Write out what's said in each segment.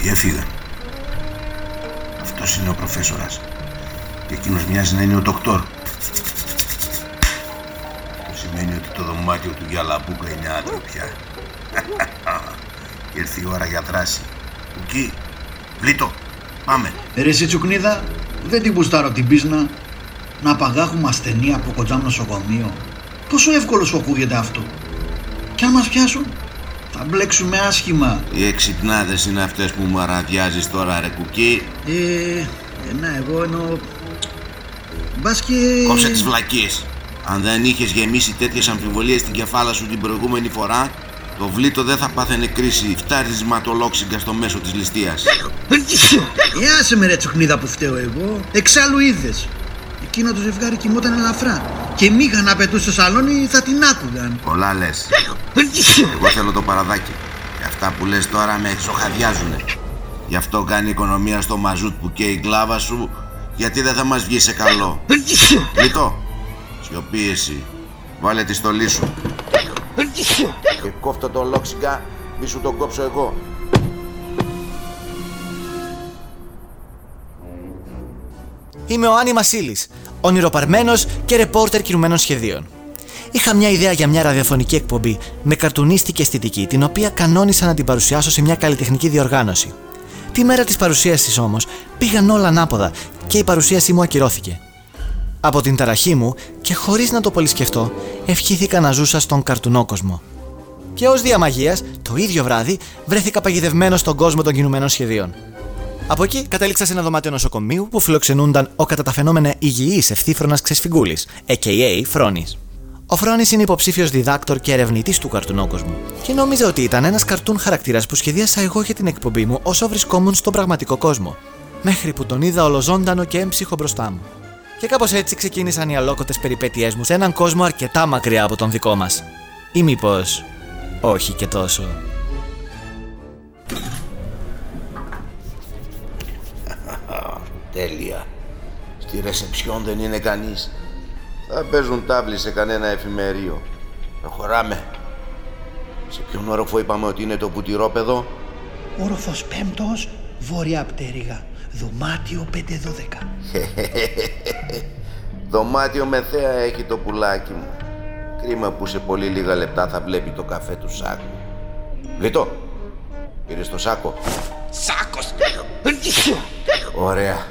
τι έφυγαν. Αυτός είναι ο προφέσορας. Και εκείνος μοιάζει να είναι ο ντοκτόρ. Αυτό σημαίνει ότι το δωμάτιο του Γιαλαμπούκα είναι άδειο πια. Ήρθε η ώρα για δράση. Κουκί, βλήτο, πάμε. Ρε εσύ τσουκνίδα, δεν την πουστάρω την πίσνα. Να παγάχουμε ασθενή από κοντζάμ νοσοκομείο. Πόσο εύκολος σου ακούγεται αυτό. Κι αν μας πιάσουν, θα μπλέξουμε άσχημα. Οι εξυπνάδες είναι αυτές που μου αραδιάζεις τώρα ρε κουκί. Ε, ε, να εγώ εννοώ... Μπας και... Κόψε τις βλακίες. Αν δεν είχες γεμίσει τέτοιες αμφιβολίες στην κεφάλα σου την προηγούμενη φορά, το βλήτο δεν θα πάθαινε κρίση φτάρισματολόξιγκα στο μέσο της ληστείας. Ε, άσε με ρε τσουχνίδα που φταίω εγώ. Εξάλλου είδες. Εκείνο το ζευγάρι κοιμόταν ελαφρά. Και μίγα να πετούσε στο σαλόνι θα την άκουγαν. Πολλά λες. Εγώ θέλω το παραδάκι. Και αυτά που λες τώρα με εξοχαδιάζουνε. Γι' αυτό κάνει οικονομία στο μαζούτ που καίει η κλάβα σου, γιατί δεν θα μας βγει σε καλό. Λιτό, σιωπή εσύ. Βάλε τη στολή σου. Και κόφτω το λόξιγκα, μη σου τον κόψω εγώ. Είμαι ο Άννη Μασίλης, ονειροπαρμένος και ρεπόρτερ κινουμένων σχεδίων. Είχα μια ιδέα για μια ραδιοφωνική εκπομπή με καρτουνίστικη αισθητική, την οποία κανόνισα να την παρουσιάσω σε μια καλλιτεχνική διοργάνωση. Τη μέρα της παρουσίασης όμως πήγαν όλα ανάποδα και η παρουσίασή μου ακυρώθηκε. Από την ταραχή μου και χωρίς να το πολύ σκεφτώ, ευχήθηκα να ζούσα στον καρτουνόκοσμο. Και ως διαμαγεία, το ίδιο βράδυ βρέθηκα παγιδευμένος στον κόσμο των κινουμένων σχεδίων. Από εκεί κατέληξα σε ένα δωμάτιο νοσοκομείου που φιλοξενούνταν ο κατά τα φαινόμενα υγιής ευθύφρονας Ξεσφυγγούλη, a.k.a. Φρόνης. Ο Φρόνης είναι υποψήφιος διδάκτορ και ερευνητής του καρτουνόκοσμου. Και νόμιζα ότι ήταν ένας καρτούν χαρακτήρας που σχεδίασα εγώ για την εκπομπή μου όσο βρισκόμουν στον πραγματικό κόσμο. Μέχρι που τον είδα ολοζώντανο και έμψυχο μπροστά μου. Και κάπως έτσι ξεκίνησαν οι αλόκοτες περιπέτειές μου σε έναν κόσμο αρκετά μακριά από τον δικό μας. Ή μήπως. όχι και τόσο. Τέλεια. Στη ρεσεψιόν δεν είναι κανείς. Θα παίζουν τάβλη σε κανένα εφημερίο. Προχωράμε. Σε ποιον όροφο είπαμε ότι είναι το πουτυρόπεδο; Όροφος πέμπτος, βόρεια πτέρυγα. Δωμάτιο 512. Δωμάτιο με θέα έχει το πουλάκι μου. Κρίμα που σε πολύ λίγα λεπτά θα βλέπει το καφέ του σάκου. Λίτο, πήρες το σάκο. Σάκος! Ωραία.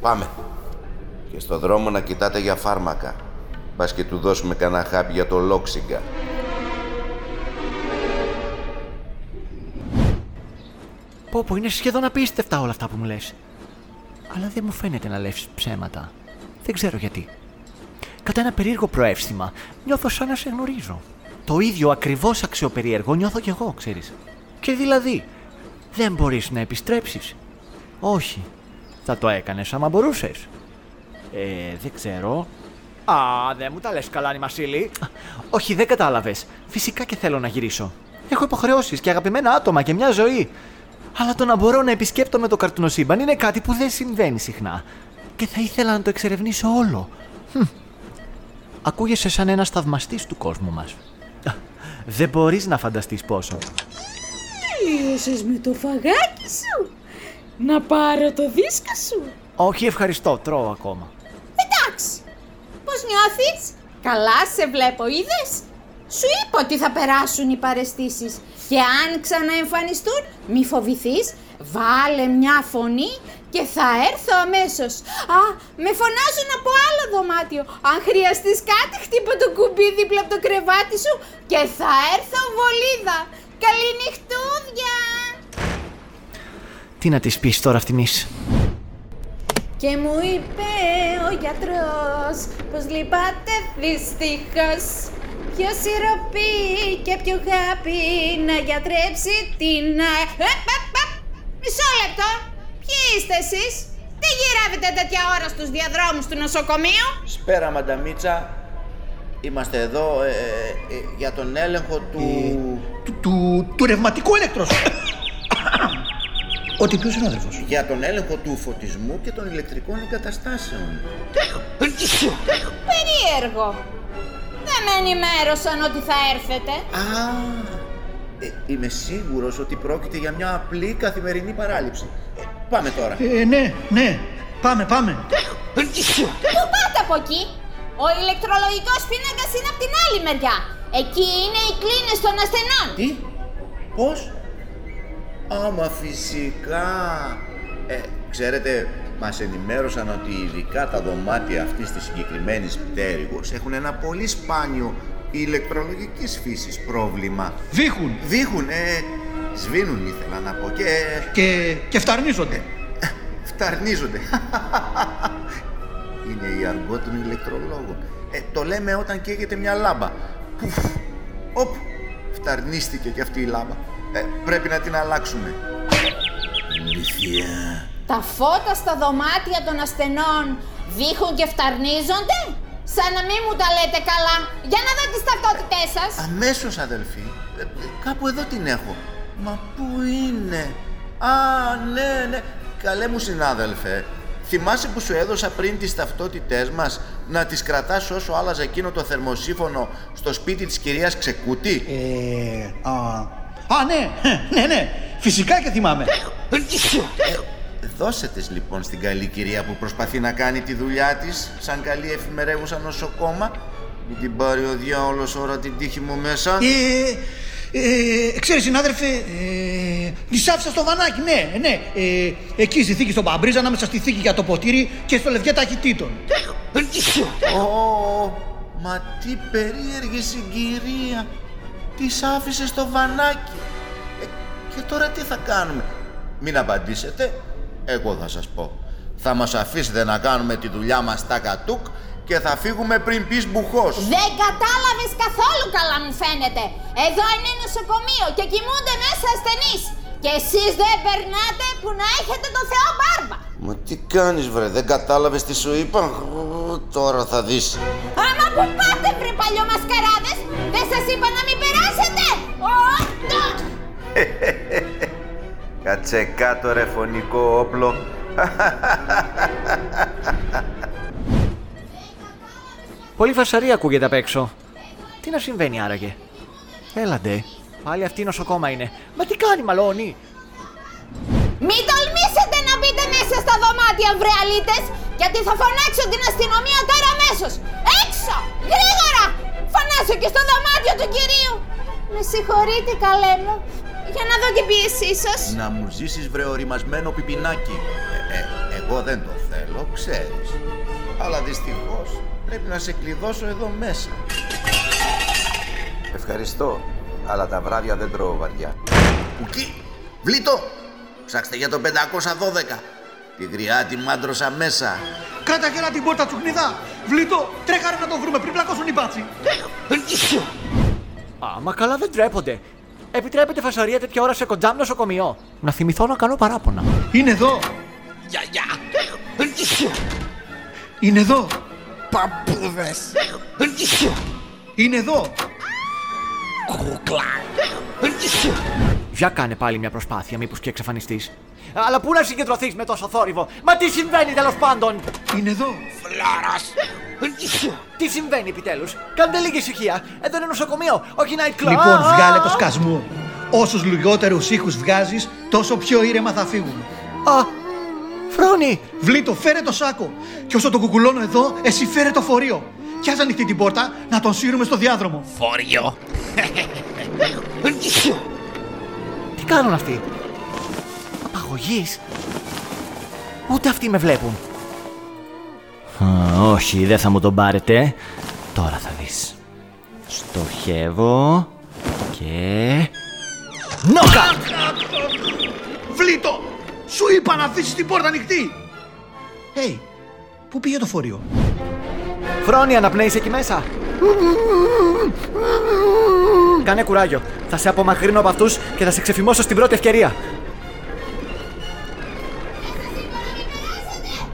Πάμε. Και στο δρόμο να κοιτάτε για φάρμακα. Πας και του δώσουμε κανένα χάπι για το λόξιγκα. Πω πω, είναι σχεδόν απίστευτα όλα αυτά που μου λες. Αλλά δεν μου φαίνεται να λες ψέματα. Δεν ξέρω γιατί. Κατά ένα περίεργο προεύστημα, νιώθω σαν να σε γνωρίζω. Το ίδιο ακριβώς αξιοπερίεργο νιώθω κι εγώ, ξέρεις. Και δηλαδή, δεν μπορείς να επιστρέψεις. Όχι. Θα το έκανες άμα μπορούσες. Ε, δεν ξέρω. Α, δεν μου τα λες καλά, Νι Μασίλη. Όχι, δεν κατάλαβες. Φυσικά και θέλω να γυρίσω. Έχω υποχρεώσεις και αγαπημένα άτομα και μια ζωή. Αλλά το να μπορώ να επισκέπτομαι το καρτουνοσύμπαν είναι κάτι που δεν συμβαίνει συχνά. Και θα ήθελα να το εξερευνήσω όλο. Χμ. Ακούγεσαι σαν ένας θαυμαστής του κόσμου μας. Δεν μπορείς να φανταστείς πόσο. Τελείωσες με το φαγάκι σου. Να πάρω το δίσκο σου. Όχι, ευχαριστώ, τρώω ακόμα. Εντάξει. Πώς νιώθεις; Καλά σε βλέπω, είδες; Σου είπα ότι θα περάσουν οι παρεστήσεις. Και αν ξαναεμφανιστούν, μη φοβηθείς, βάλε μια φωνή και θα έρθω αμέσως. Α, με φωνάζουν από άλλο δωμάτιο. Αν χρειαστείς κάτι, χτύπω το κουμπί δίπλα από το κρεβάτι σου και θα έρθω βολίδα. Καληνυχτούδια! Τι να της πεις τώρα αυτήν Και μου είπε ο γιατρός πως λυπάται δυστυχώς Ποιο σιροπή και ποιο χάπι να γιατρέψει την α... Ε, ε, ε, Μισό λεπτό! Ποιοι είστε εσείς; Τι γυρεύετε τέτοια ώρα στους διαδρόμους του νοσοκομείου; Σπέρα, μανταμίτσα. Είμαστε εδώ ε, ε, για τον έλεγχο του... Του, του, του ρευματικού έλεκτρος. Ότι ποιος είναι ο αδερφός; Για τον έλεγχο του φωτισμού και των ηλεκτρικών εγκαταστάσεων. Περίεργο. Δεν με ενημέρωσαν ότι θα έρθετε. Α, ε, είμαι σίγουρος ότι πρόκειται για μια απλή καθημερινή παράληψη. Ε, πάμε τώρα. Ε, ναι, ναι. Πάμε, πάμε. Πού πάτε από εκεί; Ο ηλεκτρολογικός πίνακας είναι από την άλλη μεριά. Εκεί είναι οι κλίνες των ασθενών. Τι, πώς, άμα φυσικά. Ε, ξέρετε, μας ενημέρωσαν ότι ειδικά τα δωμάτια αυτής της συγκεκριμένης πτέρυγος έχουν ένα πολύ σπάνιο ηλεκτρολογικής φύσης πρόβλημα. Βήχουν Δείχουν, ε, σβήνουν ήθελα να πω και και, και φταρνίζονται. φταρνίζονται. Είναι η αργό των ηλεκτρολόγων. Ε, το λέμε όταν καίγεται μια λάμπα. Πουφ, οπ, φταρνίστηκε και αυτή η λάμπα. Ε, πρέπει να την αλλάξουμε. Λυθία. Τα φώτα στα δωμάτια των ασθενών δείχνουν και φταρνίζονται. Σαν να μην μου τα λέτε καλά. Για να δω τις ταυτότητές σας. Αμέσως αδελφοί. Ε, ε, κάπου εδώ την έχω. Μα πού είναι. Α, ναι, ναι. Καλέ μου συνάδελφε. Θυμάσαι που σου έδωσα πριν τις ταυτότητές μας να τις κρατάς όσο άλλαζε εκείνο το θερμοσύφωνο στο σπίτι της κυρίας Ξεκούτη. Ε, α, α, ναι, ναι, ναι. Φυσικά και θυμάμαι. Δώσε τις λοιπόν στην καλή κυρία που προσπαθεί να κάνει τη δουλειά της σαν καλή εφημερεύουσα νοσοκόμα. Μην την πάρει ο διάολος ώρα την τύχη μου μέσα. Ε, ε, ξέρεις συνάδελφε, ε, τις άφησα στο βανάκι, ναι, ναι. Ε, εκεί στη θήκη στον Παμπρίζα, ανάμεσα στη θήκη για το ποτήρι και στο λευκέ ταχυτήτων. Ω, μα τι περίεργη συγκυρία. Τις άφησες στο βανάκι. Ε, και τώρα τι θα κάνουμε; Μην απαντήσετε, εγώ θα σας πω. Θα μας αφήσετε να κάνουμε τη δουλειά μας τα κατούκ και θα φύγουμε πριν πεις μπουχός. Δεν κατάλαβες καθόλου καλά μου φαίνεται. Εδώ είναι νοσοκομείο και κοιμούνται μέσα ασθενείς. Και εσείς δεν περνάτε που να έχετε το Θεό μπάρμπα. Μα τι κάνεις βρε, δεν κατάλαβες τι σου είπα; Ω, Τώρα θα δεις. Άμα που πάτε βρε παλιομασκαράδες, δεν σας είπα να μην περάσετε. Ω, το. Κάτσε κάτω ρε φωνικό όπλο. Πολύ φασαρία ακούγεται απ' έξω. Τι να συμβαίνει άραγε; Έλαντε. Πάλι αυτή η νοσοκόμα είναι. Μα τι κάνει, μαλώνει; Μην τολμήσετε να μπείτε μέσα στα δωμάτια βρε αλήτες, γιατί θα φωνάξω την αστυνομία τώρα αμέσως. Έξω! Γρήγορα! Φωνάσω και στο δωμάτιο του κυρίου. Με συγχωρείτε καλέ μου, για να δω την πίεσή σας. Να μου ζήσεις βρε οριμασμένο πιπινάκι. Ε, ε, εγώ δεν το θέλω, ξέρεις. Αλλά δυστυχώς πρέπει να σε κλειδώσω εδώ μέσα. Ευχαριστώ, αλλά τα βράδια δεν τρώω βαριά. Κουκί, βλήτο, ψάξτε για το 512. Τη γριά τη μάντρωσα μέσα. Κράτα γερά την πόρτα τσουκνιδά. Βλήτο, τρέχαρε να το βρούμε πριν πλακώσουν οι μπάτσοι. Α, μα καλά δεν τρέπονται. Επιτρέπεται φασαρία τέτοια ώρα σε κοντζάμ νοσοκομείο. Να θυμηθώ να κάνω παράπονα. Είναι εδώ. Είναι εδώ. Παππούδες. Είναι εδώ. Για κάνε πάλι μια προσπάθεια, μήπως και εξαφανιστείς. Αλλά πού να συγκεντρωθείς με τόσο θόρυβο; Μα τι συμβαίνει τέλος πάντων; Είναι εδώ. Φλόρος. Τι συμβαίνει επιτέλους; Κάντε λίγη ησυχία. Εδώ είναι νοσοκομείο, όχι night club. Λοιπόν, Α, βγάλε α, το α. σκασμό. Όσους λιγότερους ήχους βγάζεις, τόσο πιο ήρεμα θα φύγουν. Α, Φρόνη, Βλήτο, φέρε το σάκο. Και όσο τον κουκουλώνω εδώ, εσύ φέρε το φορείο. Κι ας ανοιχτεί την πόρτα, να τον σύρουμε στο διάδρομο. Φορείο. τι κάνουν αυτοί; Απαγωγής. Ούτε αυτοί με βλέπουν. Α, όχι, δεν θα μου τον πάρετε. Τώρα θα δεις. Στοχεύω και... Νόκα! Βλήτο! Σου είπα να αφήσεις την πόρτα ανοιχτή! Hey, πού πήγε το φορείο; Φρόνη, αναπνέεις εκεί μέσα. Κάνε κουράγιο. Θα σε απομακρύνω από αυτούς και θα σε ξεφημώσω στην πρώτη ευκαιρία.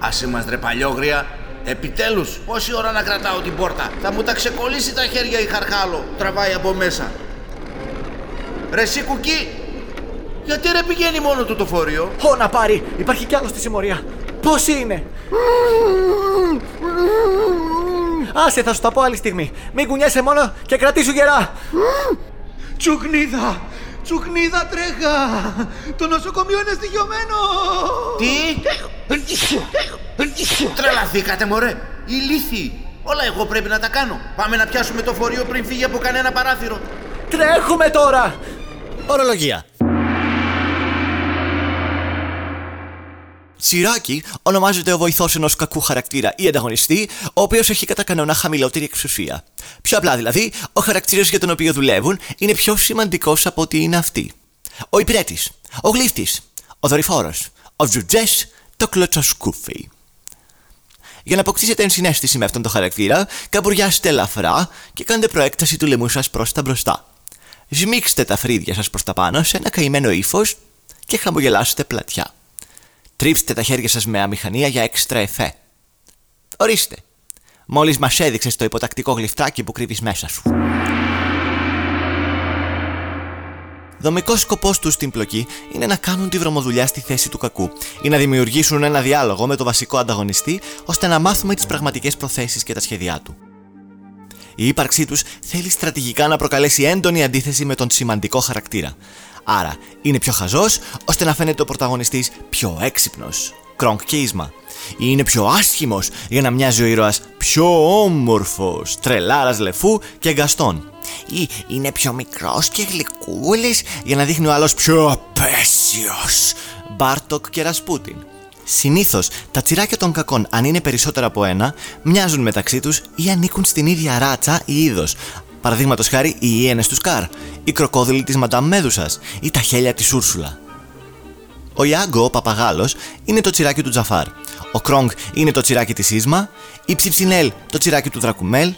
Ας είμαστε ρε παλιόγρια, Επιτέλους, πόση ώρα να κρατάω την πόρτα; Θα μου τα ξεκολλήσει τα χέρια η χαρχάλο. Τραβάει από μέσα. Ρε εσύ κουκί, γιατί ρε πηγαίνει μόνο του το φορείο; Ω, να πάρει! Υπάρχει κι άλλος στη συμμορία. Πώ είναι! Άσε, θα σου τα πω άλλη στιγμή. Μην κουνιέσαι μόνο και κρατήσου γερά. Τσουκνίδα! Τσουκνίδα τρέχα! Το νοσοκομείο είναι στοιχειωμένο! Τι! Τρελαθήκατε μωρέ! Ηλίθιοι! Όλα εγώ πρέπει να τα κάνω. Πάμε να πιάσουμε το φορείο πριν φύγει από κανένα παράθυρο. Τρέχουμε τώρα! Ορολογία. Τσιράκι ονομάζεται ο βοηθός ενός κακού χαρακτήρα ή ανταγωνιστή, ο οποίος έχει κατά κανόνα χαμηλότερη εξουσία. Πιο απλά δηλαδή, ο χαρακτήρας για τον οποίο δουλεύουν είναι πιο σημαντικός από ότι είναι αυτοί. Ο υπηρέτης, ο γλύφτης, ο δορυφόρος, ο τζουτζές, το κλωτσοσκούφι. Για να αποκτήσετε ενσυναίσθηση με αυτόν τον χαρακτήρα, καμπουριάστε ελαφρά και κάντε προέκταση του λαιμού σας προς τα μπροστά. Σμίξτε τα φρύδια σας προς τα πάνω σε ένα καημένο ύφος και χαμογελάστε πλατιά. Τρίψτε τα χέρια σας με αμηχανία για έξτρα εφέ. Ορίστε. Μόλις μας έδειξες το υποτακτικό γλυφτράκι που κρύβεις μέσα σου. Δομικός σκοπός τους στην πλοκή είναι να κάνουν τη βρωμοδουλειά στη θέση του κακού ή να δημιουργήσουν ένα διάλογο με το βασικό ανταγωνιστή ώστε να μάθουμε τις πραγματικές προθέσεις και τα σχέδιά του. Η ύπαρξή τους θέλει στρατηγικά να προκαλέσει έντονη αντίθεση με τον σημαντικό χαρακτήρα. Άρα είναι πιο χαζός ώστε να φαίνεται ο πρωταγωνιστής πιο έξυπνος. Κρονκ και Ίζμα. Ή είναι πιο άσχημος για να μοιάζει ο ήρωας πιο όμορφος, τρελάρας Λεφού και Γκαστόν. Ή είναι πιο μικρός και γλυκούλης για να δείχνει ο άλλος πιο απαίσιος, Μπάρτοκ και Ρασπούτιν. Συνήθως, τα τσιράκια των κακών, αν είναι περισσότερα από ένα, μοιάζουν μεταξύ τους ή ανήκουν στην ίδια ράτσα ή είδος. Παραδείγματος χάρη, οι ιένες του Σκάρ, οι κροκόδιλοι της Μαντάμ Μέδουσας ή τα χέλια της Ούρσουλα. Ο Ιάγκο, ο παπαγάλος, είναι το τσιράκι του Τζαφάρ. Ο Κρόγκ είναι το τσιράκι της Ίσμα. Η Ψιψινέλ το τσιράκι του Δρακουμέλ.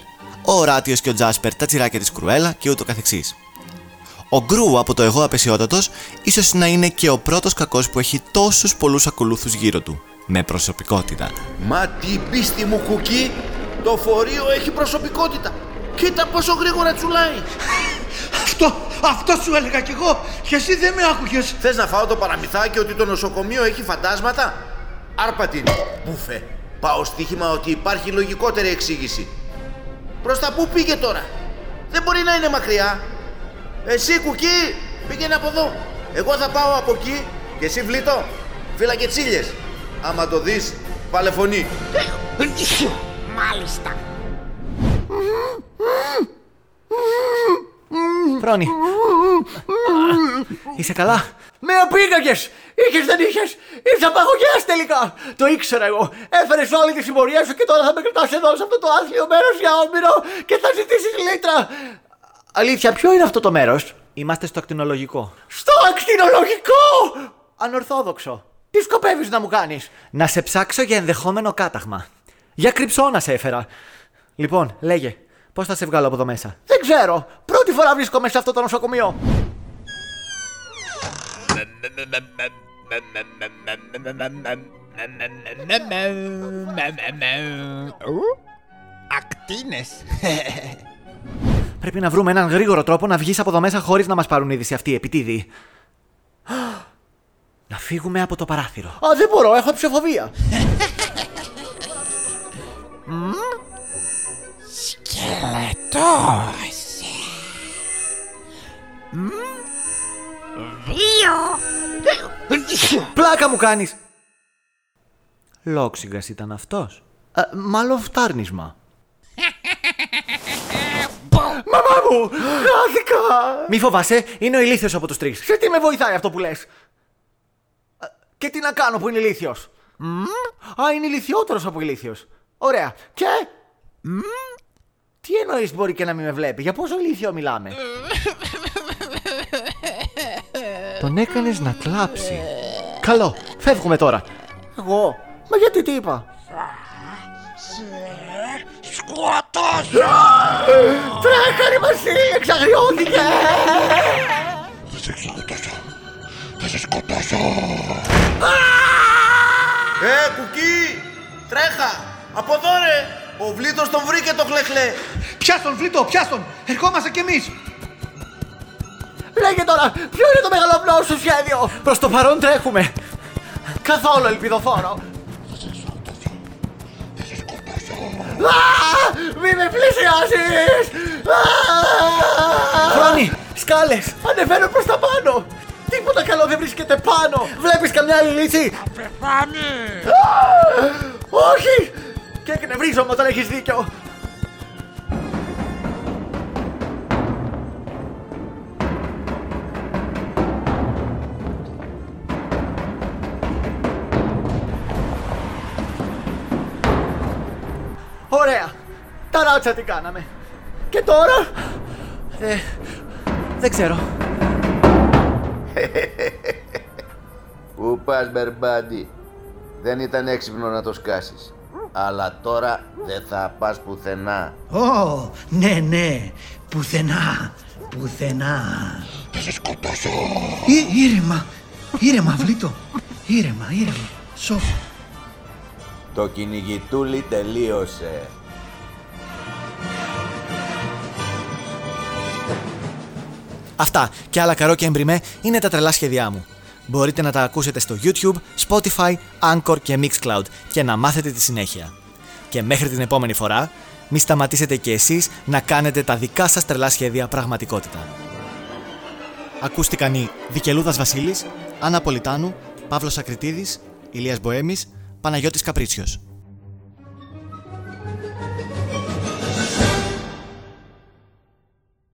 Ο Οράτιο και ο Τζάσπερ τα τσιράκια της Κρουέλα και ούτω καθεξής. Ο Γκρού από το εγώ απεσιότατος ίσως να είναι και ο πρώτος κακός που έχει τόσους πολλούς ακολούθους γύρω του. Με προσωπικότητα. Μα τι πίστη μου κουκί, το φορείο έχει προσωπικότητα. Κοίτα πόσο γρήγορα τσουλάει. Αυτό, αυτό σου έλεγα κι εγώ και εσύ δεν με άκουγες. Θες να φάω το παραμυθάκι ότι το νοσοκομείο έχει φαντάσματα; Άρπα την, μπουφε. Πάω στοίχημα ότι υπάρχει λογικότερη εξήγηση. Προς τα πού πήγε τώρα; Δεν μπορεί να είναι μακριά. Εσύ κουκί, πήγαινε από εδώ. Εγώ θα πάω από εκεί και εσύ βλήτω. Φύλλα και τσίλιες. Άμα το δεις, βάλε φωνή. Μάλιστα. Φρόνη. Είσαι καλά; Με απήγαγες! Είχες δεν είχες! Ήρθα παγωγιάς τελικά! Το ήξερα εγώ! Έφερες όλη τη συμμορία σου και τώρα θα με κρατάς εδώ σε αυτό το άθλιο μέρος για όμοιρο και θα ζητήσεις λίτρα! Αλήθεια, ποιο είναι αυτό το μέρος; Είμαστε στο ακτινολογικό. Στο ακτινολογικό! Ανορθόδοξο. Τι σκοπεύεις να μου κάνεις; Να σε ψάξω για ενδεχόμενο κάταγμα. Για κρυψώνα σε έφερα. Λοιπόν, λέγε, Πώς θα σε βγάλω από εδώ μέσα; Δεν ξέρω. Πρώτη φορά βρίσκομαι σε αυτό το νοσοκομείο. Ακτίνες. Πρέπει να βρούμε έναν γρήγορο τρόπο να βγεις από εδώ μέσα χωρίς να μας πάρουν είδηση αυτοί επιτίδη. Να φύγουμε από το παράθυρο. Α, δεν μπορώ, έχω ψηφοβία. Σκελετός. Δύο. Πλάκα μου κάνεις. Λόξιγκας ήταν αυτός. Α, μάλλον φτάρνισμα. Μαμά μου! Χάθηκα! Μη φοβάσαι, είναι ο ηλίθιος από τους τρεις. Σε τι με βοηθάει αυτό που λες; Α, Και τι να κάνω που είναι ηλίθιος; Μμ, Α, είναι ηλικιότερος από ηλίθιος. Ωραία. Και... Μμ, Τι εννοείς μπορεί και να μην με βλέπει; Για πόσο ηλίθιο μιλάμε; Τον έκανες να κλάψει. Καλό. Φεύγουμε τώρα. Εγώ; Μα γιατί τι είπα; Σκοτώσω. Τρέχα ρε Βασίλη, εξαγριώθηκε. Θα σε σκοτώσω. Θα σε σκοτώσω. Ε, κουκί! Τρέχα! Από εδώ ρε! Ο Βλήτος τον βρήκε το χλεχλέ! Πιάσ' τον, Βλήτο, πιάσ' τον. Ερχόμαστε κι εμείς. Λέγε τώρα, ποιο είναι το μεγαλοπνό σου σχέδιο; Προς το παρόν τρέχουμε. Καθόλου ελπιδοφόρο. Α, Μη με πλησιάσεις! Α! Χρόνι, σκάλες. Ανεβαίνω προς τα πάνω! Τίποτα καλό δεν βρίσκεται πάνω! Βλέπεις καμιά άλλη λύση! Πεθάνει! Όχι! Και εκνευρίζομαι όταν έχεις δίκιο! Ωραία! Τα ράτσα τι κάναμε! Και τώρα... Ε, δεν ξέρω. Πού πας Μπερμπάντι Δεν ήταν έξυπνο να το σκάσεις Αλλά τώρα δεν θα πας πουθενά Ω, ναι, ναι. Πουθενά, πουθενά. Θα σε σκοτώσω! Ή, ήρεμα, ήρεμα, Βλήτο. Ήρεμα, ήρεμα. Σώπα. Το κυνηγητούλι τελείωσε Αυτά και άλλα καρό εμπριμέ είναι τα τρελά σχέδιά μου. Μπορείτε να τα ακούσετε στο YouTube, Spotify, Anchor και Mixcloud και να μάθετε τη συνέχεια. Και μέχρι την επόμενη φορά, μη σταματήσετε και εσείς να κάνετε τα δικά σας τρελά σχέδια πραγματικότητα. Ακούστηκαν οι Δικελούδας Βασίλης, Άννα Πολιτάνου, Παύλος Ακριτίδης, Ηλίας Μποέμης, Παναγιώτης Καπρίτσιος.